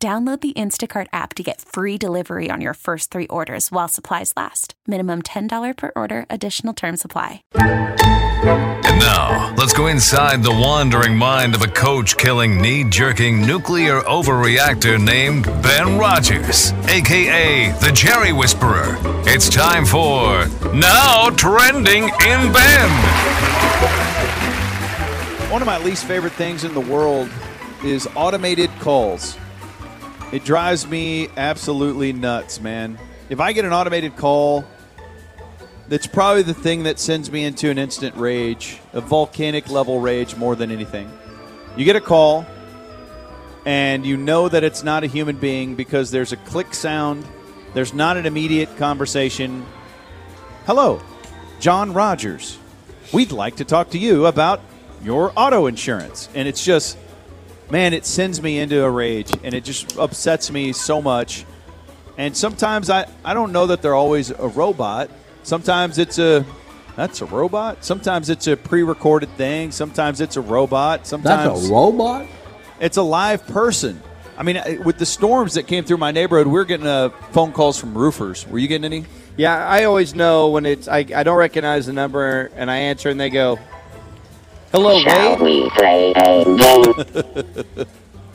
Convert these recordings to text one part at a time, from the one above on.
Download the Instacart app to get free delivery on your first three orders while supplies last. Minimum $10 per order, additional term supply. And now, let's go inside the wandering mind of a coach killing, knee jerking nuclear overreactor named Ben Rogers, aka the Jerry Whisperer. It's time for Now Trending in Ben. One of my least favorite things in the world is automated calls. It drives me absolutely nuts, man. If I get an automated call, that's probably the thing that sends me into an instant rage, a volcanic level rage more than anything. You get a call, and you know that it's not a human being because there's a click sound, there's not an immediate conversation. Hello, John Rogers. We'd like to talk to you about your auto insurance. And it's just, man, it sends me into a rage and it just upsets me so much. And sometimes I, I don't know that they're always a robot. Sometimes it's a that's a robot. Sometimes it's a pre-recorded thing. Sometimes it's a robot. Sometimes That's a robot? it's a live person. I mean, with the storms that came through my neighborhood, we're getting uh, phone calls from roofers. Were you getting any? Yeah, I always know when it's I, I don't recognize the number and I answer and they go, "Hello, Shall Wade." we play a game?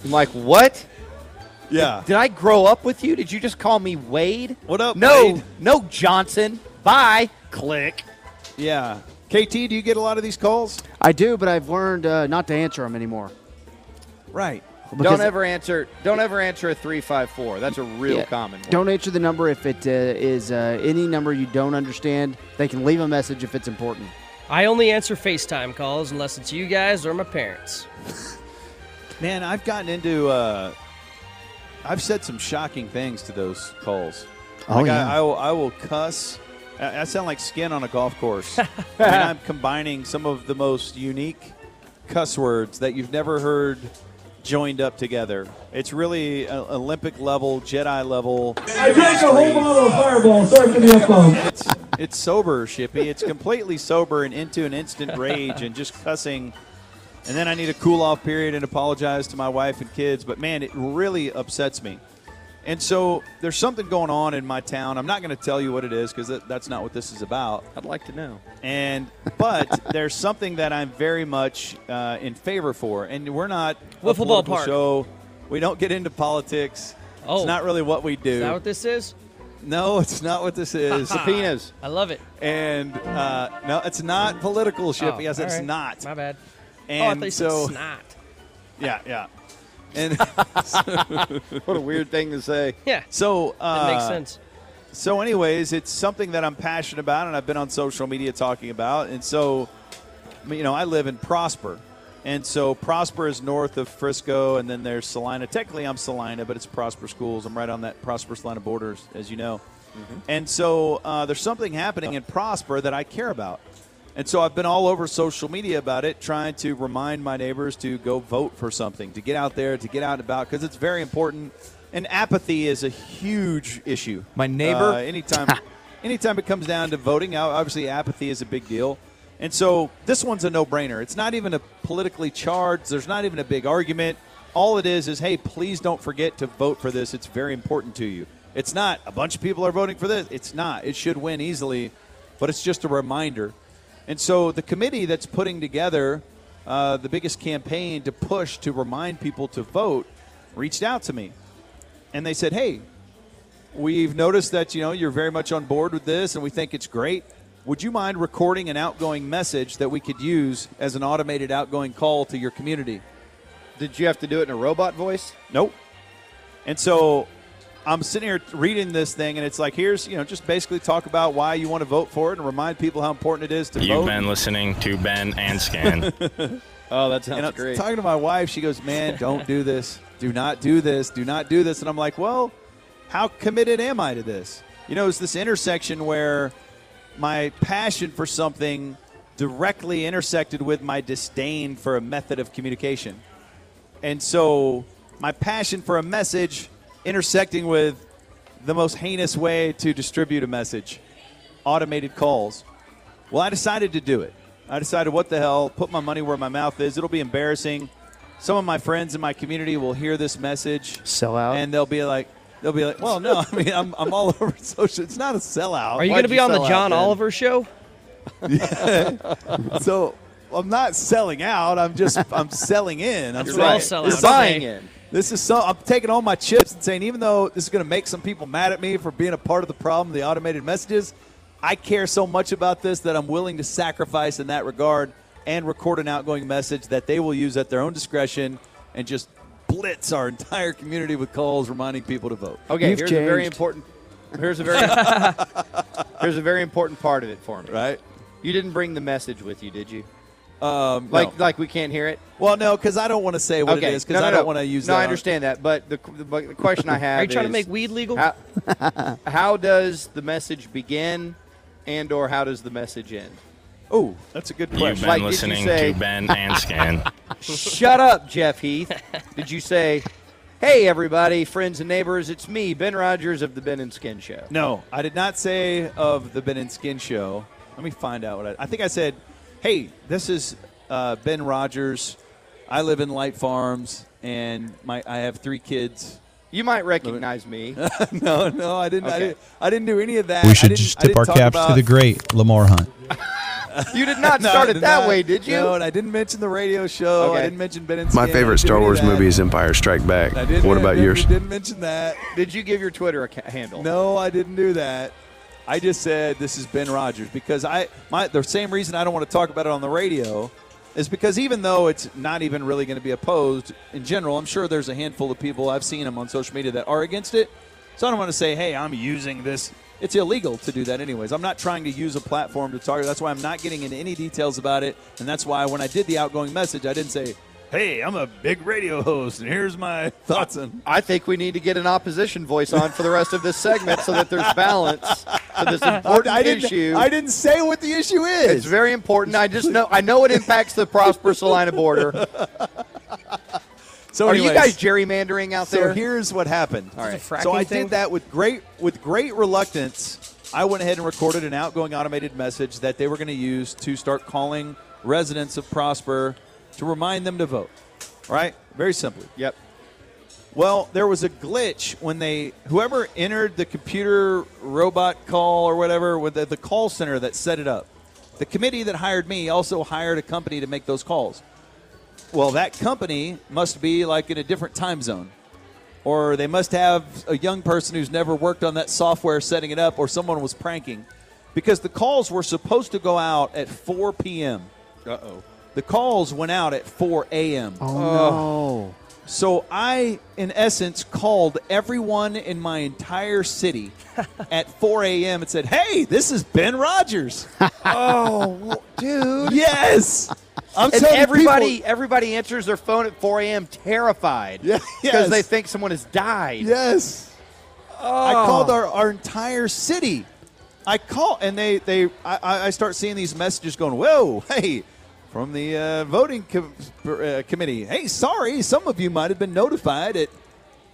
I'm like, "What? Yeah. Did I grow up with you? Did you just call me Wade?" What up, No, Wade? no, Johnson. Bye. Click. Yeah. KT, do you get a lot of these calls? I do, but I've learned uh, not to answer them anymore. Right. Because- don't ever answer. Don't ever answer a three five four. That's a real Yeah. common one. Don't answer the number if it uh, is uh, any number you don't understand. They can leave a message if it's important. I only answer FaceTime calls unless it's you guys or my parents. Man, I've gotten into. Uh, I've said some shocking things to those calls. Oh, like yeah. I, I, will, I will cuss. I, I sound like skin on a golf course. I mean, I'm combining some of the most unique cuss words that you've never heard joined up together. It's really uh, Olympic level, Jedi level. I drank a whole bottle of Fireball. Sorry for the F-bomb. It's, sober, Shippy. It's completely sober and into an instant rage and just cussing. And then I need a cool off period and apologize to my wife and kids. But man, it really upsets me. And so there's something going on in my town. I'm not going to tell you what it is because that, that's not what this is about. I'd like to know. And but there's something that I'm very much uh, in favor for. And we're not a Wiffle ball political park. show. We don't get into politics. Oh. It's not really what we do. Is that what this is? No, it's not what this is. Subpoenas. I love it. And uh, no, it's not political, Ship. Oh, yes, it's right. not. My bad. And oh, thought you so, snot. yeah, yeah. And What a weird thing to say. Yeah, so, that uh, makes sense. So, anyways, it's something that I'm passionate about, and I've been on social media talking about. And so, you know, I live in Prosper, and so Prosper is north of Frisco, and then there's Celina. Technically, I'm Celina, but it's Prosper Schools. I'm right on that Prosper Celina border, as you know. And so, uh, there's something happening in Prosper that I care about. And so I've been all over social media about it, trying to remind my neighbors to go vote for something, to get out there, to get out and about, because it's very important. And apathy is a huge issue. My neighbor? Uh, anytime, anytime it comes down to voting, obviously apathy is a big deal. And so this one's a no-brainer. It's not even a politically charged. There's not even a big argument. All it is is, hey, please don't forget to vote for this. It's very important to you. It's not a bunch of people are voting for this. It's not. It should win easily, but it's just a reminder. And so the committee that's putting together uh, the biggest campaign to push to remind people to vote reached out to me, and they said, "Hey, we've noticed that you know you're very much on board with this, and we think it's great. Would you mind recording an outgoing message that we could use as an automated outgoing call to your community?" Did you have to do it in a robot voice? Nope. And so I'm sitting here reading this thing, and it's like, here's, you know, just basically talk about why you want to vote for it and remind people how important it is to You've vote. been listening to Ben and Skin. Oh, that sounds and I'm great. talking to my wife. She goes, "Man, don't do this. do not do this, do not do this. And I'm like, well, how committed am I to this? You know, it's this intersection where my passion for something directly intersected with my disdain for a method of communication. And so my passion for a message intersecting with the most heinous way to distribute a message automated calls. Well, I decided to do it. I decided, what the hell, put my money where my mouth is. It'll be embarrassing. Some of my friends in my community will hear this message. Sell out. And they'll be like, they'll be like, well, no, I mean, I'm, I'm all over social. It's not a sellout. Are you going to be on the John? Oliver show? So I'm not selling out. I'm just, I'm selling in. I'm You're saying- all selling this Buying in. This is so. I'm taking all my chips and saying, even though this is going to make some people mad at me for being a part of the problem, the automated messages, I care so much about this that I'm willing to sacrifice in that regard and record an outgoing message that they will use at their own discretion and just blitz our entire community with calls reminding people to vote. Okay, You've here's a very important. Here's a very. here's a very important part of it for me. Right? You didn't bring the message with you, did you? Um, Like, no. like we can't hear it. well, no, because I don't want to say what okay, it is because No, no, I don't no. want to use. No, that I on- understand that, but the, the, but the question I have Are you trying to make weed legal? How, how does the message begin, and or how does the message end? Oh, that's a good question. You've been Like, did you listening say- to Ben and Skin. Shut up, Jeff Heath. Did you say, "Hey, everybody, friends and neighbors, it's me, Ben Rogers of the Ben and Skin Show"? No, I did not say of the Ben and Skin show. Let me find out what I. I think I said, "Hey, this is uh, Ben Rogers. I live in Light Farms, and my I have three kids." You might recognize me. no, no, I didn't. I, didn't I didn't do any of that. We should just tip our caps to the great Lamar Hunt. You did not No, start I it that not. way, did you? No, and I didn't mention the radio show. Okay. I didn't mention Ben and My Skin. Favorite Star Wars movie is Empire Strike Back. I didn't, What about I didn't- yours? Didn't mention that. Did you give your Twitter acca- handle? No, I didn't do that. I just said this is Ben Rogers because I my the same reason I don't want to talk about it on the radio is because even though it's not even really going to be opposed in general, I'm sure there's a handful of people I've seen them on social media that are against it. So I don't want to say, "Hey, I'm using this." It's illegal to do that anyways. I'm not trying to use a platform to target. That's why I'm not getting into any details about it, and that's why when I did the outgoing message, I didn't say, "Hey, I'm a big radio host and here's my thoughts on I think we need to get an opposition voice on for the rest of this segment so that there's balance to this important I didn't, issue. I didn't say what the issue is. It's very important. I just know I know it impacts the prosperous Celina border. So Are you guys gerrymandering out So there? here's what happened. All right. So I thing? did that with great with great reluctance. I went ahead and recorded an outgoing automated message that they were going to use to start calling residents of Prosper to remind them to vote. Right? Very simply. Yep. Well, there was a glitch when they whoever entered the computer robot call or whatever with the, the call center that set it up. The committee that hired me also hired a company to make those calls. Well, that company must be like in a different time zone. Or they must have a young person who's never worked on that software setting it up, or someone was pranking. Because the calls were supposed to go out at 4 p.m. Uh oh. The calls went out at 4 a.m. Oh, no. So I, in essence, called everyone in my entire city at 4 a.m. and said, "Hey, this is Ben Rogers." Oh, dude. yes, I'm And telling everybody, people- everybody answers their phone at 4 a.m. terrified Yeah, because yes. they think someone has died. Yes. Oh. I called our, our entire city. I call and they they I I start seeing these messages going, whoa, hey, from the uh, voting com- uh, committee. Hey, sorry, some of you might have been notified at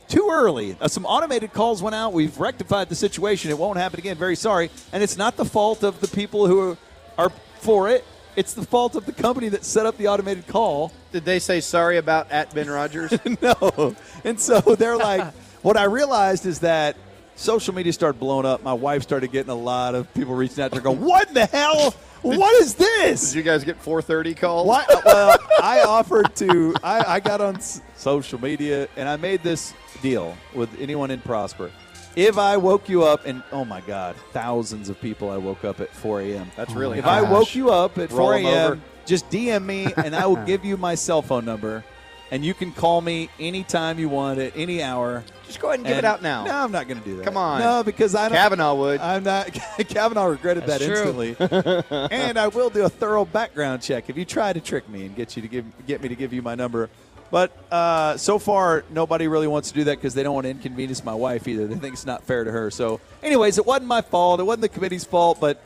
too early. Uh, some automated calls went out. We've rectified the situation. It won't happen again. Very sorry. And it's not the fault of the people who are, are for it. It's the fault of the company that set up the automated call. Did they say sorry about at Ben Rogers? no. And so they're like, what I realized is that social media started blowing up. My wife started getting a lot of people reaching out to her going, what in the hell? What is this? Did you guys get 430 calls? What? Uh, well, I offered to, I, I got on s- social media and I made this deal with anyone in Prosper. If I woke you up, and oh my God, thousands of people I woke up at 4 a.m. That's really If. I woke you up at Roll 4 'em a.m., just DM me and I will give you my cell phone number. And you can call me anytime you want at any hour. Just go ahead and give it out now. No, I'm not going to do that. Come on. No, because I don't. Kavanaugh would. I'm not. Kavanaugh regretted That's that true. instantly. and I will do a thorough background check if you try to trick me and get you to give get me to give you my number. But uh, so far, nobody really wants to do that because they don't want to inconvenience my wife either. They think it's not fair to her. So, anyways, it wasn't my fault. It wasn't the committee's fault, but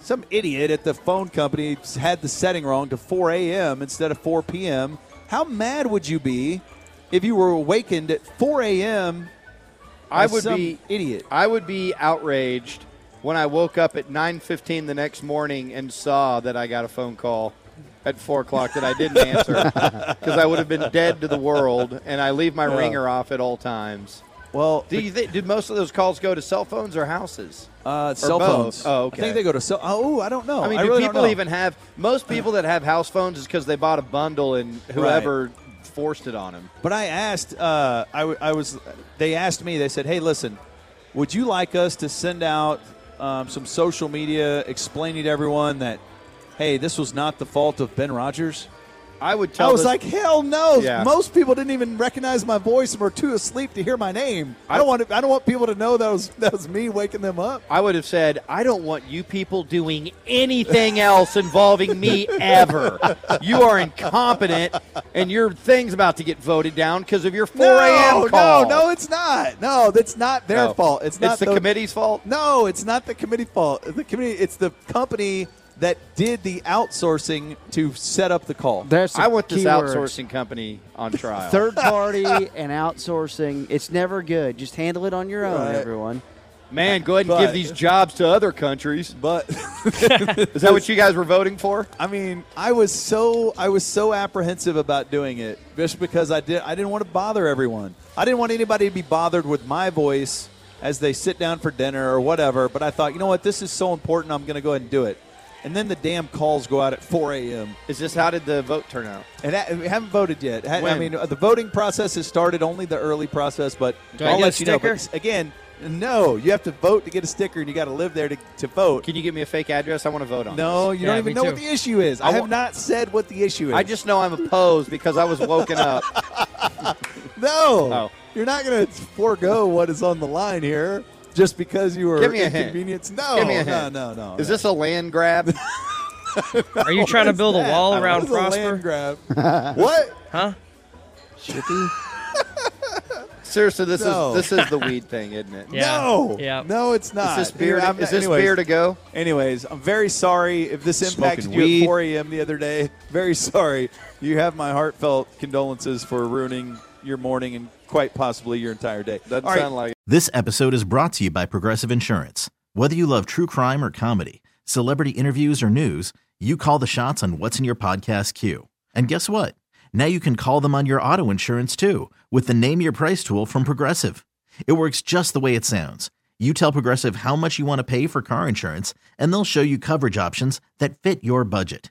some idiot at the phone company had the setting wrong to 4 a.m. instead of 4 p.m. How mad would you be if you were awakened at 4 a.m. I would be idiot. I would be outraged when I woke up at 9:15 the next morning and saw that I got a phone call at four o'clock that I didn't answer because I would have been dead to the world. And I leave my Yeah. ringer off at all times. Well, Do you think? Did most of those calls go to cell phones or houses? uh, cell both? phones. Oh, okay. I think they go to cell. Oh, I don't know. I mean, I do really people even have? Most people that have house phones is because they bought a bundle and whoever forced it on them. But I asked, uh, I, w- I was, they asked me, they said, hey, listen, would you like us to send out um, some social media explaining to everyone that, hey, this was not the fault of Ben Rogers? I would tell. I was this- like, hell no! Yeah. Most people didn't even recognize my voice and were too asleep to hear my name. I, don't want to, I don't want people to know that was that was me waking them up. I would have said, I don't want you people doing anything else involving me ever. You are incompetent, and your thing's about to get voted down because of your 4 a.m. no, call. no, no, it's not. No, that's not their No. fault. It's not the, committee's fault. No, it's not the committee fault. The committee, it's the company that did the outsourcing to set up the call. There's I want this keywords. outsourcing company on trial. Third party and outsourcing. It's never good. Just handle it on your own, Right. everyone. Man, go ahead and But- give these jobs to other countries. But Is that what you guys were voting for? I mean, I was so I was so apprehensive about doing it just because I did I didn't want to bother everyone. I didn't want anybody to be bothered with my voice as they sit down for dinner or whatever. But I thought, you know what, this is so important. I'm going to go ahead and do it. And then the damn calls go out at 4 a.m. Is this how did the vote turn out? And that, we haven't voted yet. Ha- I mean, the voting process has started. Only the early process, but Do I I'll get a let you know. But again, no, you have to vote to get a sticker, and you got to live there to, to vote. Can you give me a fake address? I want to vote on. No, this. you Yeah, don't even me know what the issue is. I, I have wa- not said what the issue is. I just know I'm opposed because I was woken up. no. Oh. You're not going to forego what is on the line here just because you were Give me a hint. inconvenienced. No, Give me a no, hint. no, no. Is this a land grab? Are you trying to What's build a that? wall What around is a land Prosper? grab? what? Huh? Seriously, this No. is this is the weed thing, isn't it? Yeah. No. Yeah. No, it's not. Is this beer? Here, I'm- is this anyways, beer to go? Anyways, I'm very sorry if this impacted Smoking you weed. at 4 a.m. the other day. Very sorry. You have my heartfelt condolences for ruining your morning and quite possibly your entire day. Doesn't All right, sound like it. This episode is brought to you by Progressive Insurance. Whether you love true crime or comedy, celebrity interviews or news, you call the shots on what's in your podcast queue. And guess what? Now you can call them on your auto insurance too with the Name Your Price tool from Progressive. It works just the way it sounds. You tell Progressive how much you want to pay for car insurance, and they'll show you coverage options that fit your budget.